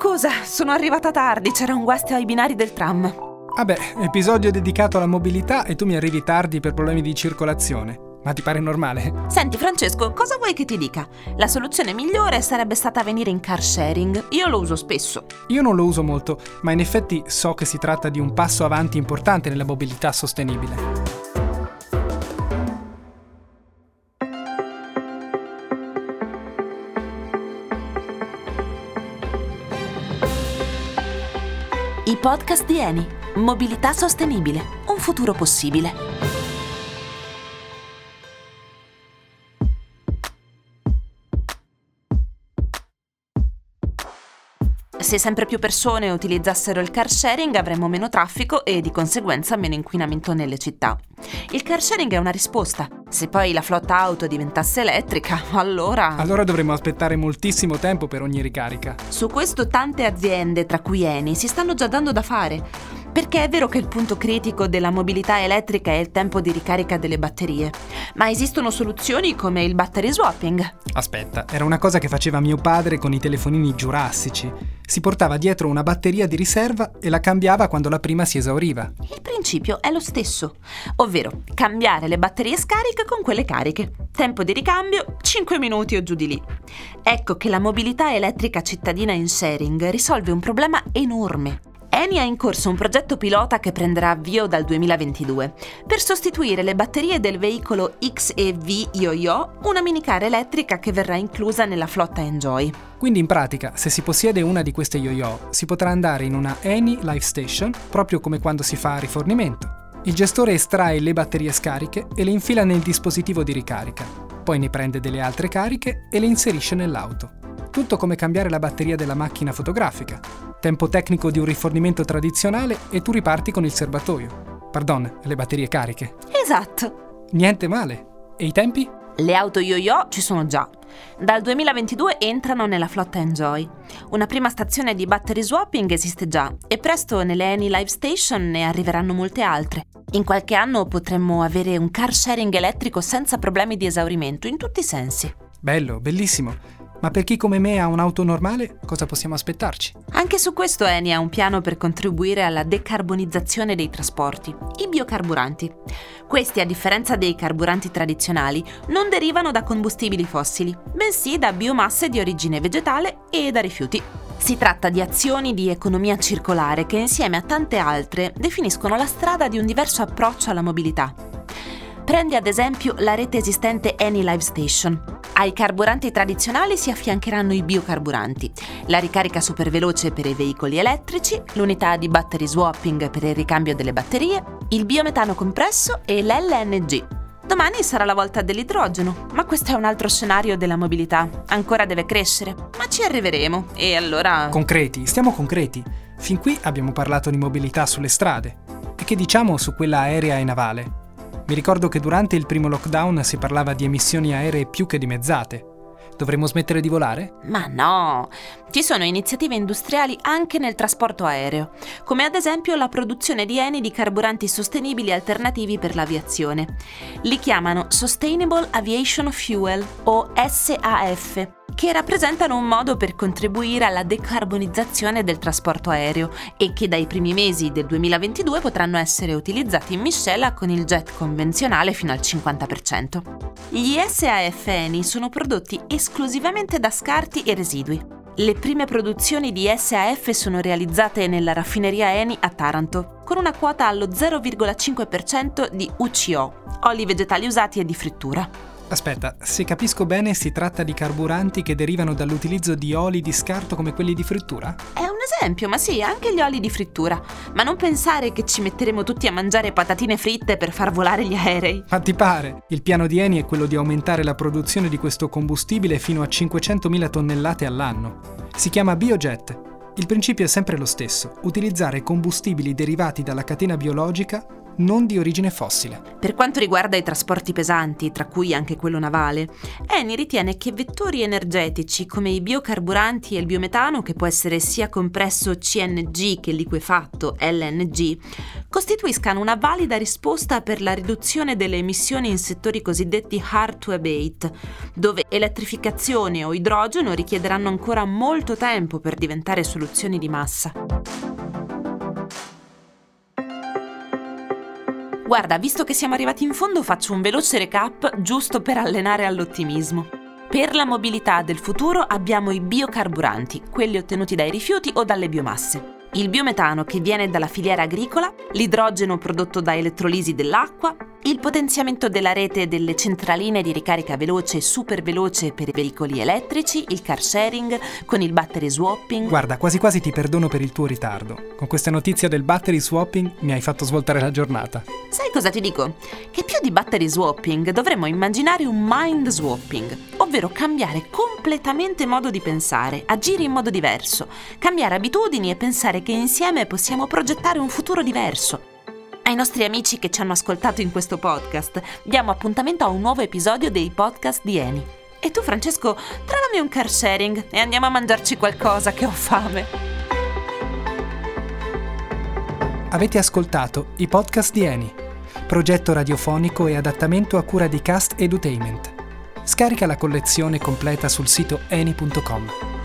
Scusa, sono arrivata tardi, c'era un guasto ai binari del tram. Vabbè, episodio dedicato alla mobilità e tu mi arrivi tardi per problemi di circolazione. Ma ti pare normale? Senti Francesco, cosa vuoi che ti dica? La soluzione migliore sarebbe stata venire in car sharing. Io lo uso spesso. Io non lo uso molto, ma in effetti so che si tratta di un passo avanti importante nella mobilità sostenibile. I podcast di Eni. Mobilità sostenibile. Un futuro possibile. Se sempre più persone utilizzassero il car sharing avremmo meno traffico e di conseguenza meno inquinamento nelle città. Il car sharing è una risposta. Se poi la flotta auto diventasse elettrica, allora... Allora dovremmo aspettare moltissimo tempo per ogni ricarica. Su questo tante aziende, tra cui Eni, si stanno già dando da fare. Perché è vero che il punto critico della mobilità elettrica è il tempo di ricarica delle batterie, ma esistono soluzioni come il battery swapping. Aspetta, era una cosa che faceva mio padre con i telefonini giurassici. Si portava dietro una batteria di riserva e la cambiava quando la prima si esauriva. Il principio è lo stesso, ovvero cambiare le batterie scariche con quelle cariche. Tempo di ricambio 5 minuti o giù di lì. Ecco che la mobilità elettrica cittadina in sharing risolve un problema enorme. Eni ha in corso un progetto pilota che prenderà avvio dal 2022 per sostituire le batterie del veicolo XEV Yo-Yo, una minicar elettrica che verrà inclusa nella flotta Enjoy. Quindi in pratica, se si possiede una di queste yo-yo, si potrà andare in una Eni Life Station, proprio come quando si fa rifornimento. Il gestore estrae le batterie scariche e le infila nel dispositivo di ricarica, poi ne prende delle altre cariche e le inserisce nell'auto. Tutto come cambiare la batteria della macchina fotografica. Tempo tecnico di un rifornimento tradizionale e tu riparti con il serbatoio. Pardon, le batterie cariche. Esatto. Niente male. E i tempi? Le auto yo-yo ci sono già. Dal 2022 entrano nella flotta Enjoy. Una prima stazione di battery swapping esiste già e presto nelle Eni Live Station ne arriveranno molte altre. In qualche anno potremmo avere un car sharing elettrico senza problemi di esaurimento in tutti i sensi. Bello, bellissimo. Ma per chi come me ha un'auto normale, cosa possiamo aspettarci? Anche su questo Eni ha un piano per contribuire alla decarbonizzazione dei trasporti, i biocarburanti. Questi, a differenza dei carburanti tradizionali, non derivano da combustibili fossili, bensì da biomasse di origine vegetale e da rifiuti. Si tratta di azioni di economia circolare che insieme a tante altre definiscono la strada di un diverso approccio alla mobilità. Prendi ad esempio la rete esistente Eni Live Station. Ai carburanti tradizionali si affiancheranno i biocarburanti, la ricarica superveloce per i veicoli elettrici, l'unità di battery swapping per il ricambio delle batterie, il biometano compresso e l'LNG. Domani sarà la volta dell'idrogeno, ma questo è un altro scenario della mobilità. Ancora deve crescere, ma ci arriveremo. E allora... Concreti, stiamo concreti. Fin qui abbiamo parlato di mobilità sulle strade. E che diciamo su quella aerea e navale? Mi ricordo che durante il primo lockdown si parlava di emissioni aeree più che dimezzate. Dovremmo smettere di volare? Ma no! Ci sono iniziative industriali anche nel trasporto aereo, come ad esempio la produzione di Eni di carburanti sostenibili alternativi per l'aviazione. Li chiamano Sustainable Aviation Fuel o SAF che rappresentano un modo per contribuire alla decarbonizzazione del trasporto aereo e che dai primi mesi del 2022 potranno essere utilizzati in miscela con il jet convenzionale fino al 50%. Gli SAF Eni sono prodotti esclusivamente da scarti e residui. Le prime produzioni di SAF sono realizzate nella raffineria Eni a Taranto, con una quota allo 0,5% di UCO, oli vegetali usati e di frittura. Aspetta, se capisco bene si tratta di carburanti che derivano dall'utilizzo di oli di scarto come quelli di frittura? È un esempio, ma sì, anche gli oli di frittura. Ma non pensare che ci metteremo tutti a mangiare patatine fritte per far volare gli aerei. Ma ti pare? Il piano di Eni è quello di aumentare la produzione di questo combustibile fino a 500.000 tonnellate all'anno. Si chiama Biojet. Il principio è sempre lo stesso, utilizzare combustibili derivati dalla catena biologica non di origine fossile. Per quanto riguarda i trasporti pesanti, tra cui anche quello navale, Eni ritiene che vettori energetici come i biocarburanti e il biometano, che può essere sia compresso CNG che liquefatto LNG, costituiscano una valida risposta per la riduzione delle emissioni in settori cosiddetti hard to abate, dove elettrificazione o idrogeno richiederanno ancora molto tempo per diventare soluzioni di massa. Guarda, visto che siamo arrivati in fondo, faccio un veloce recap giusto per allenare all'ottimismo. Per la mobilità del futuro abbiamo i biocarburanti, quelli ottenuti dai rifiuti o dalle biomasse il biometano che viene dalla filiera agricola, l'idrogeno prodotto da elettrolisi dell'acqua, il potenziamento della rete delle centraline di ricarica veloce e super veloce per i veicoli elettrici, il car sharing con il battery swapping. Guarda, quasi quasi ti perdono per il tuo ritardo. Con questa notizia del battery swapping mi hai fatto svoltare la giornata. Sai cosa ti dico? Che più di battery swapping dovremmo immaginare un mind swapping, ovvero cambiare completamente modo di pensare, agire in modo diverso, cambiare abitudini e pensare che insieme possiamo progettare un futuro diverso. Ai nostri amici che ci hanno ascoltato in questo podcast, diamo appuntamento a un nuovo episodio dei podcast di Eni. E tu, Francesco, trovami un car sharing e andiamo a mangiarci qualcosa che ho fame. Avete ascoltato i podcast di Eni, progetto radiofonico e adattamento a cura di Cast Edutainment. Scarica la collezione completa sul sito eni.com.